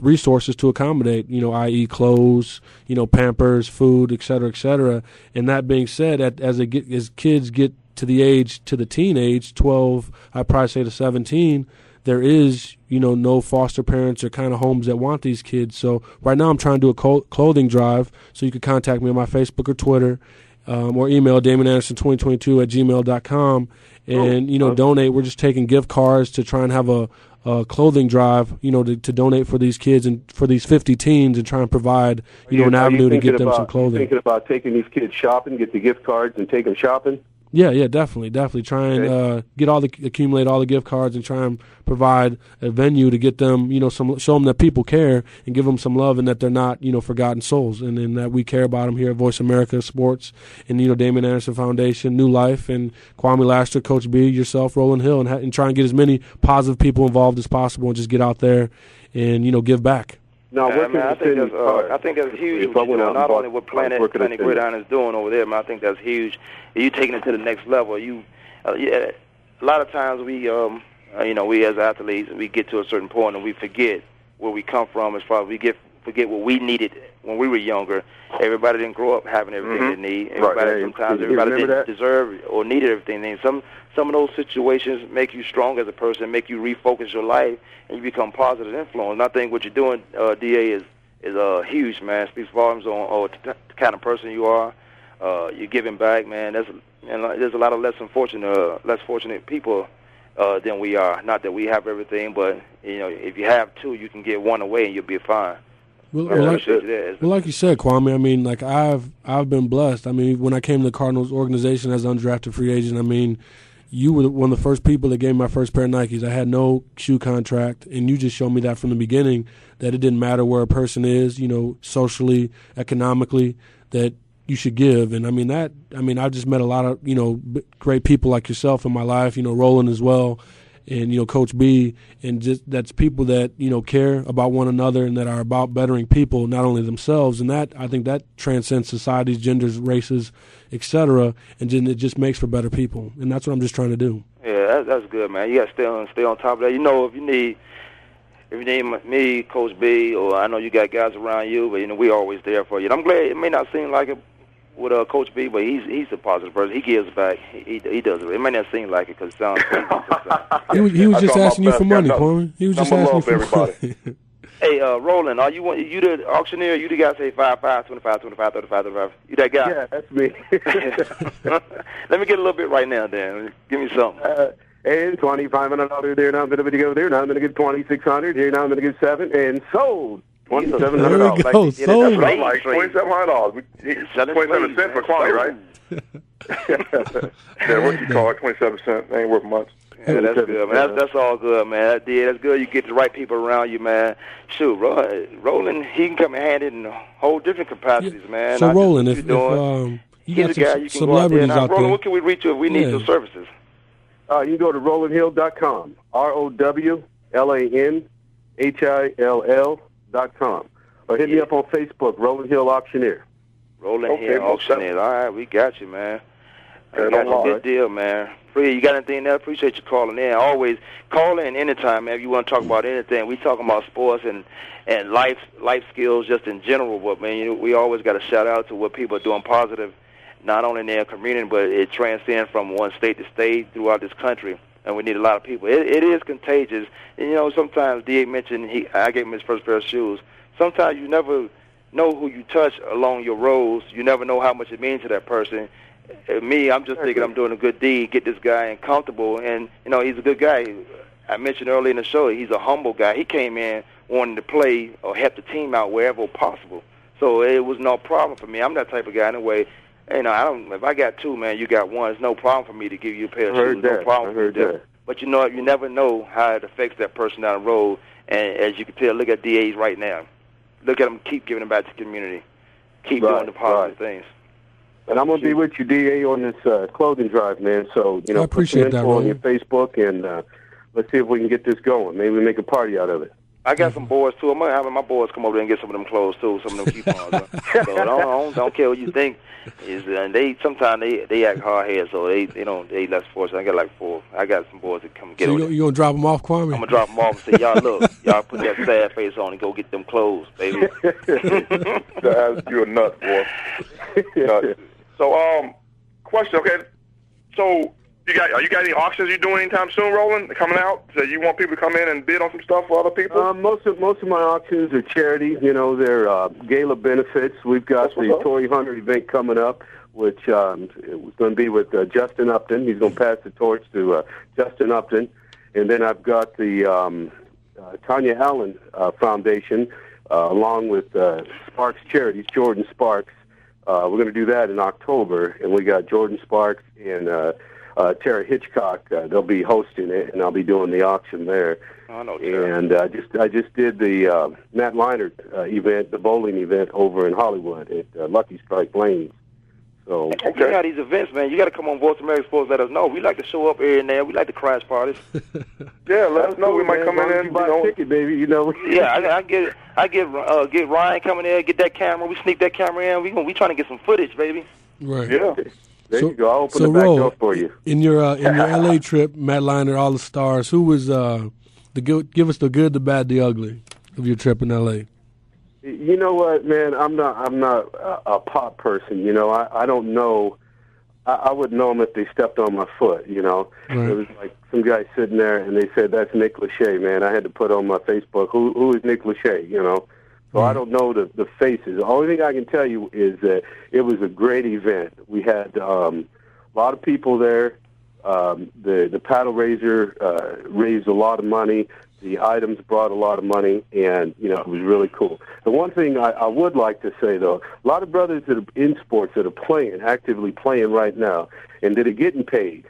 resources to accommodate you know i.e clothes you know pampers food et cetera et cetera. And that being said at, as they get as kids get to the age to the teenage 12 i'd probably say to 17 there is you know no foster parents or kind of homes that want these kids. So right now i'm trying to do a clothing drive. So you can contact me on my facebook or twitter um, or email Damian Anderson 2022 at gmail.com and you know donate. We're just taking gift cards to try and have a, a clothing drive you know to, to donate for these kids and for these 50 teens and try and provide you know an Are you avenue to get them about, some clothing. Thinking about taking these kids shopping, get the gift cards, and take them shopping. Yeah, yeah, definitely, definitely. Try and uh, get all the accumulate all the gift cards and try and provide a venue to get them, you know, some show them that people care and give them some love and that they're not, you know, forgotten souls and, and that we care about them here at Voice America Sports and you know Damian Anderson Foundation, New Life, and Kwame Lassiter, Coach B, yourself, Roland Hill, and, ha- and try and get as many positive people involved as possible and just get out there and you know give back. Now, Yeah, what man, I think you that's uh. I think that's huge. What I you're out not only what Planet Planet Gridiron is doing over there, man. I think that's huge. You taking it to the next level. You, uh, yeah, a lot of times we, um, uh, you know, we as athletes, we get to a certain point and we forget where we come from. As far as we get forget what we needed when we were younger. Everybody didn't grow up having everything Mhm. they need. Right, Everybody yeah, sometimes everybody didn't that? deserve or needed everything. And some some of those situations make you strong as a person, make you refocus your life, and you become positive influence. And I think what you're doing, uh, Da, is is uh, huge, man. Speaks volumes on t- the kind of person you are. Uh, you're giving back, man. There's and uh, there's a lot of less unfortunate, uh, less fortunate people uh, than we are. Not that we have everything, but you know, if you have two, you can get one away and you'll be fine. Well, well, like, you well, like you said, Kwame. I mean, like I've I've been blessed. I mean, when I came to the Cardinals organization as undrafted free agent, I mean, you were one of the first people that gave me my first pair of Nikes. I had no shoe contract, and you just showed me that from the beginning that it didn't matter where a person is, you know, socially, economically, that you should give. And I mean that. I mean, I've just met a lot of you know great people like yourself in my life. You know, Roland as well and you know Coach B, and just that's people that you know care about one another and that are about bettering people, not only themselves. And that I think that transcends societies, genders, races, etc. And then it just makes for better people, and that's what I'm just trying to do. Yeah, that's, that's good, man. You got to stay on stay on top of that. You know, if you need if you need me, Coach B, or I know you got guys around you, but you know we always there for you. And I'm glad it may not seem like it with uh, Coach B, but he's he's a positive person. He gives back. He he, he does it. It may not seem like it because it sounds He was, he was just asking you for money. Kwame. He was just asking you for everybody. money. hey, uh, Roland, are you one- you the auctioneer? You the guy say five five twenty five twenty five thirty five thirty five? You that guy? Yeah, that's me. Let me get a little bit right now, Dan. Give me something. uh, and twenty five hundred dollars there. Now I'm going to go there. Now I'm going to get twenty six hundred here. Now I'm going to get seven and sold. Twenty seven There hundred we dollars. go. Like, yeah, Sold. that's I'm right. like twenty seven hundred dollars. Selling Twenty seven slaves, cents for man. quality, right? yeah, what you call it? Twenty seven cent ain't worth much. Yeah, that's good, man. That's, that's all good, man. That, yeah, that's good. You get the right people around you, man. Shoot, Ro- Roland, he can come in handy in whole different capacities, man. So Not just Roland, what if, if you're um, you He's got a some guy you can go out there. celebrities Now, out Roland, there. what can we reach you if we need Yeah. your services? Uh, you can go to RowlandHill.com. R O W L A N H I L L dot com. Or hit me up on Facebook, Roland Hill Auctioneer. Roland Okay, here, most auctioneer. All right, we got you, man. Yeah, We got you. lie. Good deal, man. Free, you got anything else? Appreciate you calling in. Always call in anytime, man. If you want to talk about anything, we talking about sports and and life life skills just in general. But man, you know, we always got to shout out to what people are doing positive, not only in their community, but it transcends from one state to state throughout this country. And we need a lot of people. It, it is contagious. And, you know, sometimes Da mentioned he. I gave him his first pair of shoes. Sometimes you never know who you touch along your roads. You never know how much it means to that person. Uh, me, I'm just thinking I'm doing a good deed, get this guy in comfortable, and you know he's a good guy. I mentioned earlier in the show he's a humble guy. He came in wanting to play or help the team out wherever possible, so it was no problem for me. I'm that type of guy anyway. You know, I don't. If I got two, man, you got one. It's no problem for me to give you a pair of shoes. No problem I heard that. But you know, you never know how it affects that person down the road. And as you can tell, look at DAs right now. Look at them keep giving them back to the community. Keep Right, doing the positive things. And I'm going to be with you, DA, on this uh, clothing drive, man. So, you know, I appreciate put that, some info on your Facebook, and uh, let's see if we can get this going. Maybe we make a party out of it. I got some boys too. I'm gonna have my boys come over there and get some of them clothes too, some of them coupons. so don't, don't don't care what you think. Is and they sometimes they they act hard headed, so they they don't they less fortunate. I got like four. I got some boys that come get So you, there. you gonna drop them off, Kwame? I'm gonna drop them off and say, y'all look, y'all put that sad face on and go get them clothes, baby. That's, you're a nut, boy. Nut. So, um, question. Okay, so you got are you got any auctions you doing anytime soon, Roland? Coming out? So you want people to come in and bid on some stuff for other people? Um, most of most of my auctions are charity. You know, they're uh, gala benefits. We've got That's the. Torii Hunter event coming up, which um, it was going to be with uh, Justin Upton. He's going to pass the torch to uh, Justin Upton, and then I've got the um, uh, Tanya Allen uh, Foundation, uh, along with uh, Sparks Charities, Jordin Sparks. Uh, we're going to do that in October, and we got Jordin Sparks and uh, uh, Tara Hitchcock. Uh, they'll be hosting it, and I'll be doing the auction there. Know, Tara. And uh, just I just did the uh, Matt Leinart uh, event, the bowling event over in Hollywood at uh, Lucky Strike Lanes. So You got these events, man. You got to come on Voice America Sports. Let us know. We like to show up here and there. We like to crash parties. yeah, let us know. We might come in and you buy a ticket, baby. You know. yeah, I, I get I get uh, get Ryan coming in, get that camera. We sneak that camera in. We gonna we trying to get some footage, baby. Right. Yeah. There So- you go. I'll open so the back Ro, door for you. In your uh, in your LA trip, Matt Leinart, all the stars. Who was uh, the good? Give us the good, the bad, the ugly of your trip in LA. You know what, man? I'm not. I'm not a, a pop person. You know, I, I don't know. I, I would know them if they stepped on my foot. You know, Right. it was like some guy sitting there, and they said that's Nick Lachey, man. I had to put on my Facebook, who who is Nick Lachey? You know, so I don't know the the faces. The only thing I can tell you is that it was a great event. We had um, a lot of people there. Um, the the paddle raiser uh, raised a lot of money. The items brought a lot of money, and you know it was really cool. The one thing I, I would like to say though, a lot of brothers that are in sports that are playing, actively playing right now, and that are getting paid.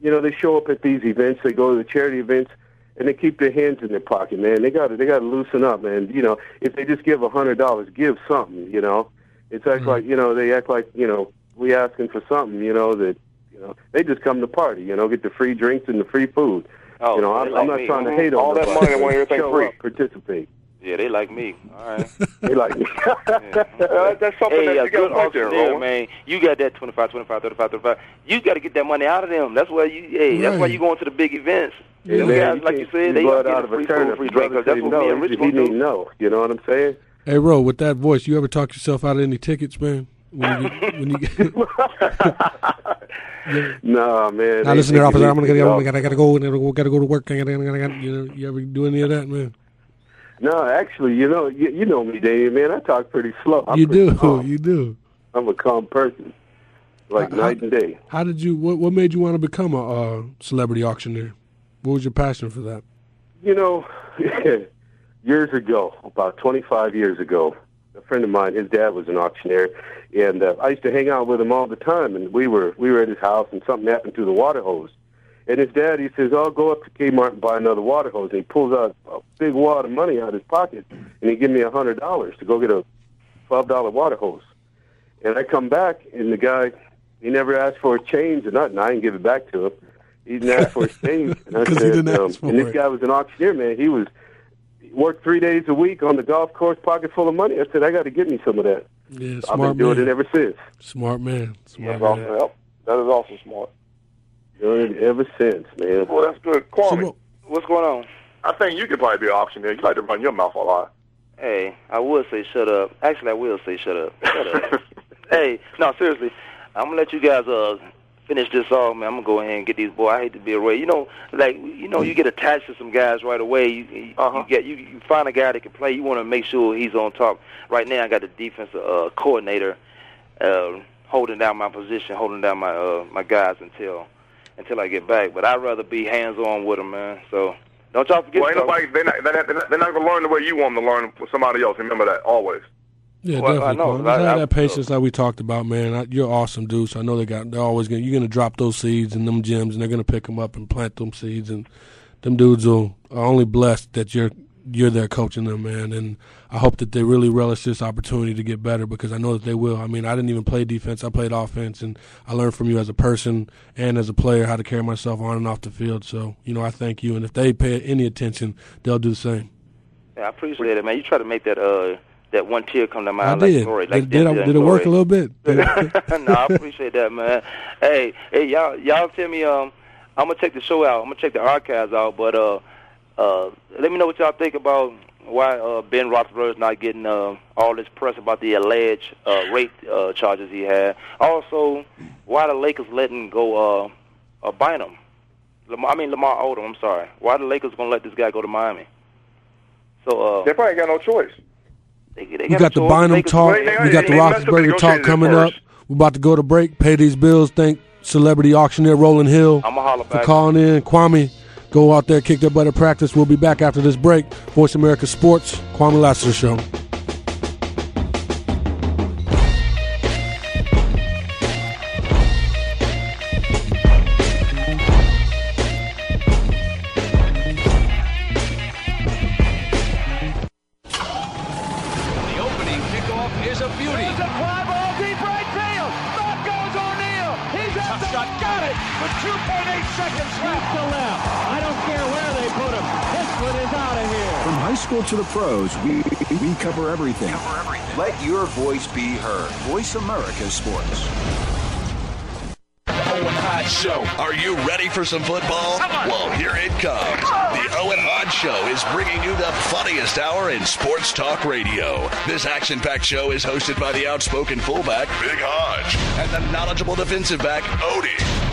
You know, they show up at these events, they go to the charity events, and they keep their hands in their pocket, man. They got to they got to loosen up, man. You know, if they just give a hundred dollars, give something. You know, it's act mm-hmm. like you know they act like you know we asking for something. You know that you know they just come to party. You know, get the free drinks and the free food. Oh, you know, I'm, like I'm not me. trying to mm-hmm. hate on All that nobody. money, they want everything Show free. Up, participate. Yeah, they like me. All right. They like me. Uh, that's something hey, that you got good to there, auctioneer, Roland. man. You got that 25, 25, 35, 35. You got to get that money out of them. That's why you. Hey, that's why you going to the big events. Yeah, man, guys, like you said, they blood get out of a free turnip. food, free drink. That's what no, me and Rich gonna do. no. You know what I'm saying? Hey, Ro, with that voice, you ever talk yourself out of any tickets, man? When you when you No, man. now listen they here, officer. I'm gonna get. all- I gotta, I gotta go. I gotta, gotta go to work. I gotta, I gotta, I gotta, you know, you ever do any of that, man? No, actually, you know, you, you know me, Dave. Man, I talk pretty slow. I'm you pretty do. calm. You do. I'm a calm person, like How- night and day. How did you? What, what made you want to become a uh, celebrity auctioneer? What was your passion for that? You know, years ago, about 25 years ago, a friend of mine, his dad was an auctioneer, and uh, I used to hang out with him all the time. And we were we were at his house, and something happened to the water hose. And his dad, he says, "I'll go up to Kmart and buy another water hose." And he pulls out a big wad of money out of his pocket, and he give me a hundred dollars to go get a twelve dollar water hose. And I come back, and the guy, he never asked for a change or nothing. I didn't give it back to him. He didn't ask for a change. And I 'Cause he said, didn't um, ask for and this guy was an auctioneer, man. He was he worked three days a week on the golf course, pocket full of money. I said, I got to get me some of that. Yeah, I've smart been doing man. it ever since. Smart man. Smart That's man. awesome. That is also smart. Doing it ever since, man. Well, that's good. Kwame, So, What's going on? I think you could probably be an auctioneer. You like to run your mouth a lot. Hey, I would say shut up. Actually, I will say shut up. Shut up. hey, no, seriously, I'm gonna let you guys uh finish this off, man. I'm gonna go ahead and get these boys. I hate to be away. You know, like you know, you get attached to some guys right away. You you, Uh-huh. you get you, you find a guy that can play. You want to make sure he's on top. Right now, I got the defensive uh, coordinator uh, holding down my position, holding down my uh, my guys until until I get back. But I'd rather be hands on with them, man. So don't y'all forget. Well, ain't nobody, they're not, they're not, they're not going to learn the way you want them to learn with somebody else. Remember that, always. Yeah, Well, I definitely. know, I- Just have I- that patience like we talked about, man. I, you're awesome, dude. So I know they got. They're always gonna. You're gonna drop those seeds in them gems, and they're gonna pick them up and plant them seeds. And them dudes will, are only blessed that you're you're there coaching them, man. And I hope that they really relish this opportunity to get better because I know that they will. I mean, I didn't even play defense. I played offense, and I learned from you as a person and as a player how to carry myself on and off the field. So you know, I thank you. And if they pay any attention, they'll do the same. Yeah, I appreciate it, man. You try to make that uh that one tear come to my eye I like did. glory, like did, did, I, did it work a little bit? No, I appreciate that, man. Hey, hey, y'all, y'all tell me. Um, I'm gonna check the show out. I'm gonna check the archives out. But uh, uh, let me know what y'all think about why uh, Ben Roethlisberger's not getting uh, all this press about the alleged uh, rape uh, charges he had. Also, why the Lakers letting go uh, uh, Bynum? Lamar, I mean Lamar Odom. I'm sorry. Why the Lakers gonna let this guy go to Miami? So uh, They probably got no choice. They, they We got the. Bynum talk. We got the they messed up the Roethlisberger talk coming up. We're about to go to break, pay these bills. Thank celebrity auctioneer Roland Hill for calling in. Kwame, go out there, kick their butt at practice. We'll be back after this break. Voice America Sports, Kwame Lassiter Show. Pros, we, we cover everything. Let your voice be heard. Voice America Sports. Owen Hodge Show. Are you ready for some football? Well, here it comes. The Owen Hodge Show is bringing you the funniest hour in sports talk radio. This action-packed show is hosted by the outspoken fullback, Big Hodge, and the knowledgeable defensive back, Odie.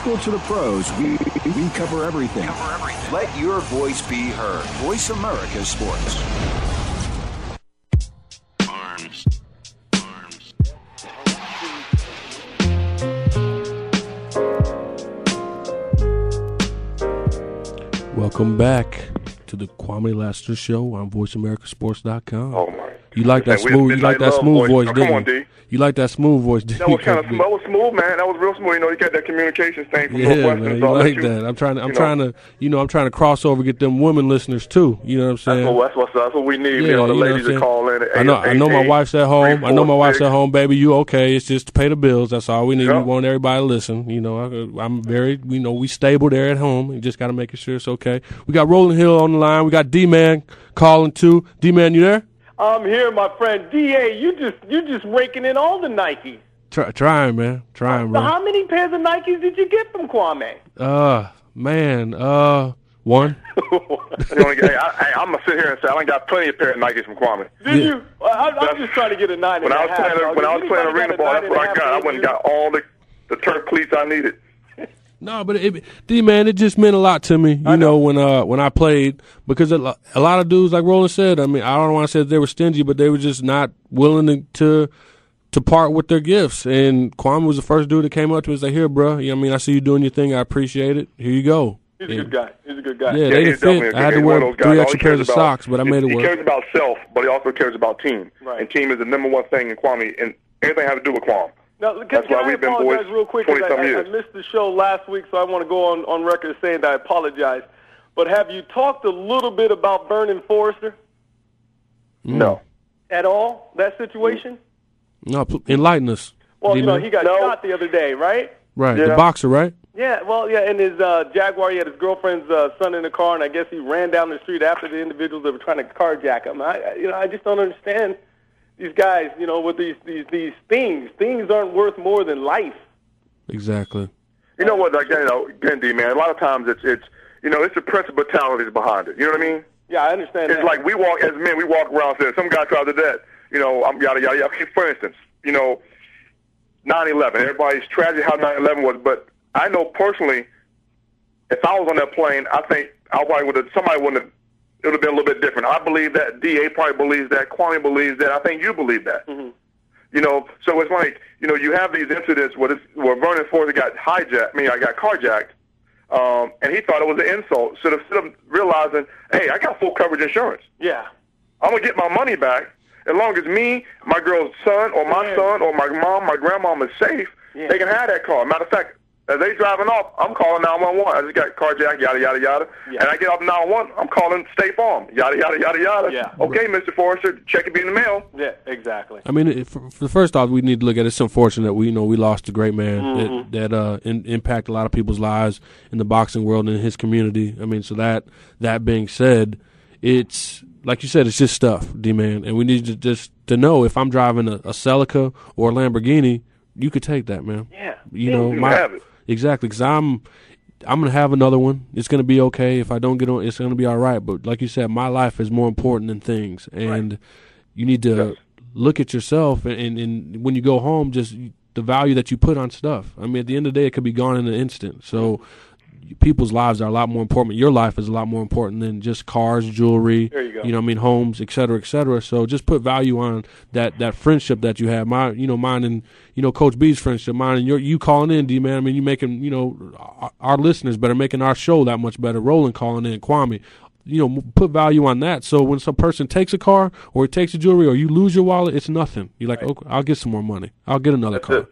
School to the pros, we, we cover everything. Let your voice be heard. Voice America Sports. Arms. Arms. Welcome back to the Kwame Lassiter Show on VoiceAmericaSports.com. Oh my! You like that smooth? You like that smooth voice. voice, didn't come on, you? D. You like that smooth voice, didn't That you? was kind of B? that was smooth, man. That was real smooth. You know, you got that communications thing from Yeah, Northwestern. man, you so like you- that. I'm trying to, I'm you know. trying to, you know, I'm trying to cross over, get them women listeners too. You know what I'm saying? That's what's that's what we need. Yeah, you know, the you know ladies what I'm that call in. I know, I know my 888, wife's at home. I know my wife's 346. at home, baby. You okay? It's just to pay the bills. That's all we need. We want everybody to listen. You know, I, I'm very, you know, we stable there at home. You just got to make sure it's okay. We got Roland Hill on the line. We got D Man calling too. D Man, you there? I'm here, my friend. Da, you just you just raking in all the Nikes. Try, trying, man. Trying, So bro. how many pairs of Nikes did you get from Kwame? Uh, man. Uh, one. You only get- hey, I, am gonna sit here and say I ain't got plenty of pair of Nikes from Kwame. Did you? I, I'm just trying to get a nine When and I was half, playing, when I was playing arena ball, that's what I got. I went and got all the the turf cleats I needed. No, but it, D man, it just meant a lot to me. You know. when uh when I played because a a lot of dudes like Roland said. I mean, I don't want to say that they were stingy, but they were just not willing to to, to part with their gifts. And Kwame was the first dude that came up to us like, "Here, bro. You know, what I mean, I see you doing your thing. I appreciate it. Here you go." He's a good guy. He's a good guy. Yeah, they didn't fit. definitely a good- I had to wear those three All extra he cares pairs of about- socks, but I made it he work. He cares about self, but he also cares about team. Right. And team is the number one thing in Kwame, and everything has to do with Kwame. Now, can, That's can why I we've been apologize boys real quick, 20-some I, I, years. I missed the show last week, so I want to go on, on record saying that I apologize. But have you talked a little bit about Vernon Forrester No. at all? That situation? No, enlighten us. Well, you know, D-Man. he got shot the other day, right? right Yeah. the boxer, right? Yeah, well, yeah, and his uh, Jaguar, he had his girlfriend's uh, son in the car, and I guess he ran down the street after the individuals that were trying to carjack him. I, I- you know, I just don't understand these guys. You know, with these these these things, things aren't worth more than life. Exactly. You know what? Like you know, again, D man. A lot of times it's it's you know it's the principalities behind it. You know what I mean? Yeah, I understand. It's that. like we walk as men. We walk around saying some guy tried to that. You know, I'm yada yada yada. For instance, you know, 9/11. Everybody's tragic how 9/11 was, but I know personally, if I was on that plane, I think I probably would have. Somebody wouldn't have. It would have been a little bit different. I believe that. Da probably believes that. Kwame believes that. I think you believe that. You know, so it's like you know you have these incidents where this, where Vernon Forrester got hijacked. I mean, I got carjacked, um, and he thought it was an insult. So instead of realizing, hey, I got full coverage insurance. Yeah. I'm gonna get my money back as long as me, my girl's son, or my son, or my mom, my grandmom is safe. Yeah. They can have that car. Matter of fact, as they driving off, I'm calling 911. I just got carjacked, yada yada yada. And I get off 911, I'm calling State Farm, yada yada yada yada. Yeah. Okay, Mr. Forrester, check it be in the mail. Yeah, exactly. I mean, it, for, for first off, we need to look at it. It's unfortunate that we, you know, we lost a great man Mhm. that that uh, in, impact a lot of people's lives in the boxing world and in his community. I mean, so that that being said, it's like you said, it's just stuff, D man, and we need to just to know if I'm driving a, a Celica or a Lamborghini, you could take that, man. Yeah, you know, you my have it. Exactly because I'm. I'm gonna have another one. It's gonna be okay. If I don't get on, it's gonna be all right. But like you said, my life is more important than things, and you need to look at yourself and, and, and when you go home just the value that you put on stuff i mean at the end of the day it could be gone in an instant so people's lives are a lot more important your life is a lot more important than just cars jewelry There you go. you know i mean homes et cetera et cetera so just put value on that that friendship that you have my you know mine and you know coach b's friendship mine and your you calling in d man i mean you making you know our, our listeners better making our show that much better Roland calling in kwame you know, put value on that. So when some person takes a car or it takes a jewelry or you lose your wallet, it's nothing. You're like, okay, I'll get some more money. I'll get another car.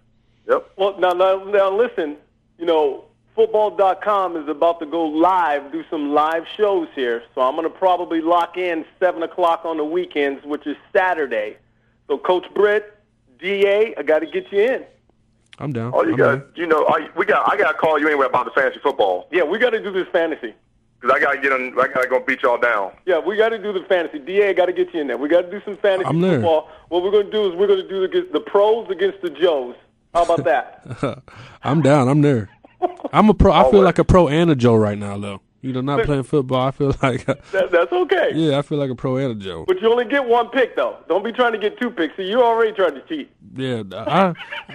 Yep. Well, now, now, now, listen. You know, football.com is about to go live, do some live shows here. So I'm going to probably lock in seven o'clock on the weekends, which is Saturday. So, Coach Britt, Da, I got to get you in. I'm down. Oh, you I'm got, down. you know, I, we got. I got to call you anyway about the fantasy football Yeah, we got to do this fantasy. because I got to get on. I got to go beat y'all down. Yeah, we got to do the fantasy. Da, got to get you in there. We got to do some fantasy I'm there. football. What we're going to do is we're going to do the, the pros against the Joes. How about that? I'm down. I'm there. I'm a pro. I feel like a pro and a Joe right now, though. You know, not playing football. I feel like, that, that's okay. yeah, I feel like a pro and a Joe. But you only get one pick, though. Don't be trying to get two picks. See, you already tried to cheat. Yeah, I,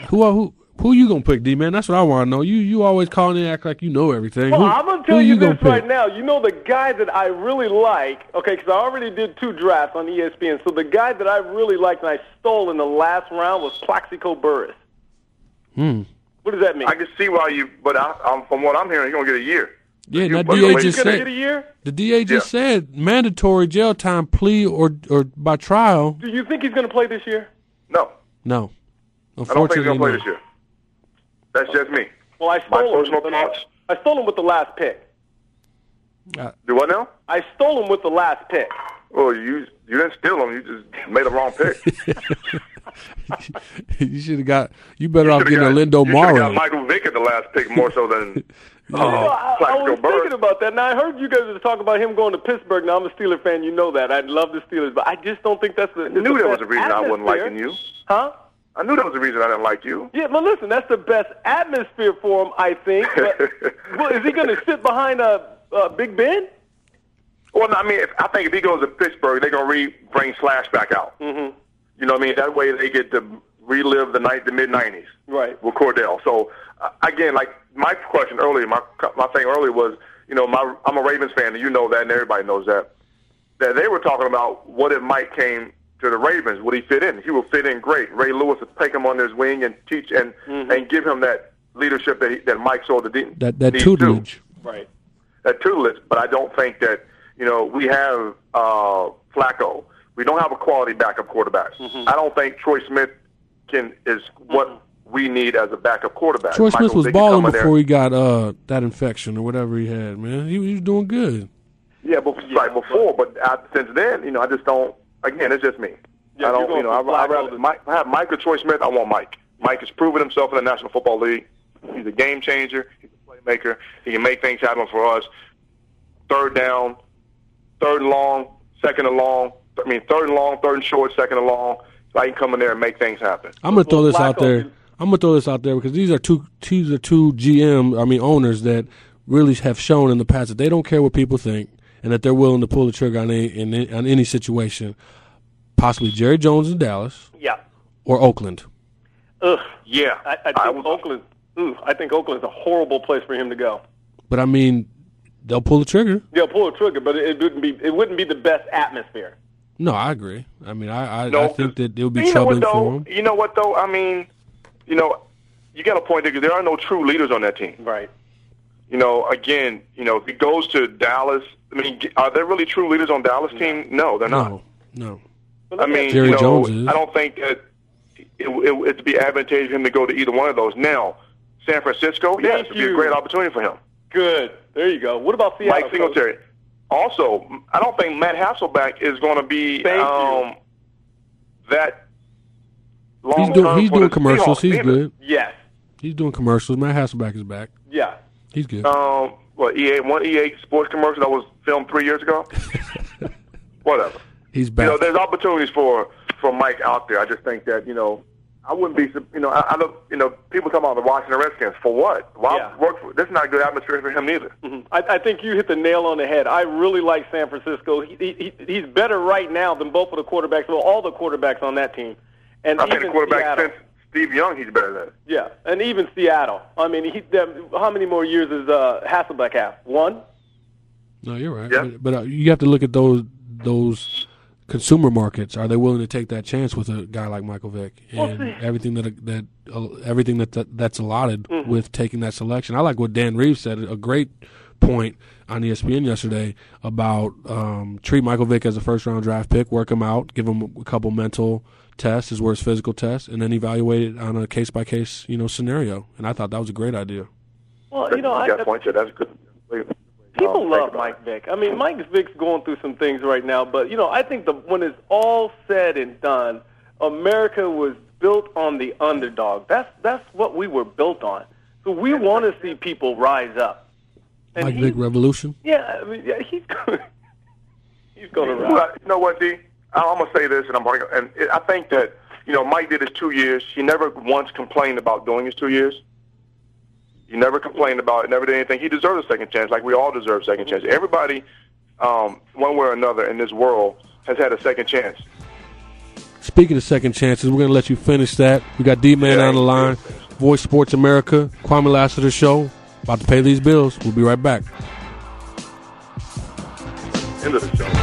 who who who you gonna pick, D man? That's what I want to know. You you always calling in, act like you know everything. Well, who, I'm gonna tell you, gonna this right now. You know the guy that I really like. Okay, because I already did two drafts on ESPN. So the guy that I really liked and I stole in the last round was Plaxico Burress. Hmm. What does that mean? I can see why you, but I, I'm, from what I'm hearing, you're gonna get a year. Yeah, You- that DA just said get a year. the DA just said mandatory jail time, plea or or by trial. Do you think he's gonna play this year? No, No, I don't think he's unfortunately, gonna play this year. That's just me. Well, I My stole him. personal but thoughts. I stole him with the last pick. Uh, Do what now? I stole him with the last pick. Oh, you you didn't steal them. You just made a wrong pick. you should have got. You better off Should've getting a got- Lindo you got Mara. Michael Vick at the last pick more so than You know, uh, I, I was Burress. thinking about that. Now I heard you guys were talking about him going to Pittsburgh. Now I'm a Steeler fan. You know that. I love the Steelers, but I just don't think that's the. I knew there was a reason I wasn't liking you. Huh? I knew there was a reason I didn't like you. Yeah, but listen, that's the best atmosphere for him, I think. But, well, is he going to sit behind uh, uh, Big Ben? Well, no, I mean, if, I think if he goes to Pittsburgh, they're gonna re bring Slash back out. Mm-hmm. You know what I mean? That way they get to relive the night, the mid '90s Right. with Cordell. So uh, again, like my question earlier, my my thing earlier was, you know, my I'm a Ravens fan, and you know that, and everybody knows that. That they were talking about what if Mike came to the Ravens? Would he fit in? He would fit in great. Ray Lewis would take him under his wing and teach and and give him that leadership that he, that Mike saw the That that needs to. Right. that tutelage, but I don't think that you know we have uh, Flacco. We don't have a quality backup quarterback. Mm-hmm. I don't think Troy Smith can is what we need as a backup quarterback. Troy Smith was Vick balling come there. before he got uh that infection or whatever he had. Man, he, he was doing good. Yeah, but right before, but uh, since then, you know, I just don't. Again, it's just me. Yeah, I you're don't. going You know, I, I Flacco rather Mike, I have Mike or Troy Smith. I want Mike. Mike has proven himself in the National Football League. He's a game changer. He's a playmaker. He can make things happen for us. Third down, third and long, second and long. I mean, third and long, third and short, second and long. So I can come in there and make things happen. I'm gonna throw this out there. I'm gonna throw this out there because these are two these are two GM I mean owners that really have shown in the past that they don't care what people think and that they're willing to pull the trigger on any in, on any situation. Possibly Jerry Jones in Dallas Yeah. or Oakland. Ugh. Yeah, I, I think Oakland. Ooh, I think Oakland's a horrible place for him to go. But I mean, they'll pull the trigger. They'll pull a trigger, but it wouldn't be it wouldn't be the best atmosphere. No, I agree. I mean, I I, No, I think that it would be you troubling what though? for him. You know what though? I mean, you know, you got a point there 'cause there are no true leaders on that team. Right. You know, again, you know, if he goes to Dallas, I mean, are there really true leaders on Dallas team? No, they're not. No, no. I mean, Jerry you know, Jones is. I don't think that it, it, it'd be advantageous for him to go to either one of those. Now, San Francisco, yes, Thank it'd be a great opportunity for him. Good. There you go. What about Seattle? Mike Singletary. Also, I don't think Matt Hasselbeck is going to be um, that long He's doing he's doing commercials. He's either. good. Yes. He's doing commercials. Matt Hasselbeck is back. Yeah. He's good. Um, what EA one EA sports commercial that was filmed three years ago. Whatever. He's back. You know, there's opportunities for for Mike out there. I just think that you know, I wouldn't be. You know, I, I don't. You know, people talk about the Washington Redskins for what? Why Yeah. work for? This is not a good atmosphere for him neither. Mhm. I, I think you hit the nail on the head. I really like San Francisco. He, he, he- he's better right now than both of the quarterbacks, well, all the quarterbacks on that team. And I think even the quarterback Seattle. since Steve Young, he's better than. Yeah, and even Seattle. I mean, he, them- how many more years does uh, Hasselbeck have? One? No, you're right. Yeah. But, but uh, you have to look at those those consumer markets. Are they willing to take that chance with a guy like Michael Vick Well, and see- everything that that uh, everything that, that that's allotted Mhm. with taking that selection? I like what Dan Reeves said. A great point on ESPN yesterday about um, treat Michael Vick as a first round draft pick, work him out, give him a couple mental tests as well as physical tests, and then evaluate it on a case by case you know scenario. And I thought that was a great idea. Well, you know, I, got a point there. That's good. People Um, love think about Mike Vick. I mean, Mike Vick's going through some things right now, but you know, I think the when it's all said and done, America was built on the underdog. That's that's what we were built on. So we want to see people rise up. And Mike Vick revolution. Yeah, I mean, yeah, he's going. he's going to Well, rise. you know what, D? I'm gonna say this, and I'm gonna, and I think that you know Mike did his two years. He never once complained about doing his two years. He never complained about it. Never did anything. He deserved a second chance, like we all deserve second chance. Everybody, um, one way or another in this world, has had a second chance. Speaking of second chances, we're going to let you finish that. We got D Man Yeah, on the line, Voice Sports America, Kwame Lassiter Show. About to pay these bills. We'll be right back. End of the show.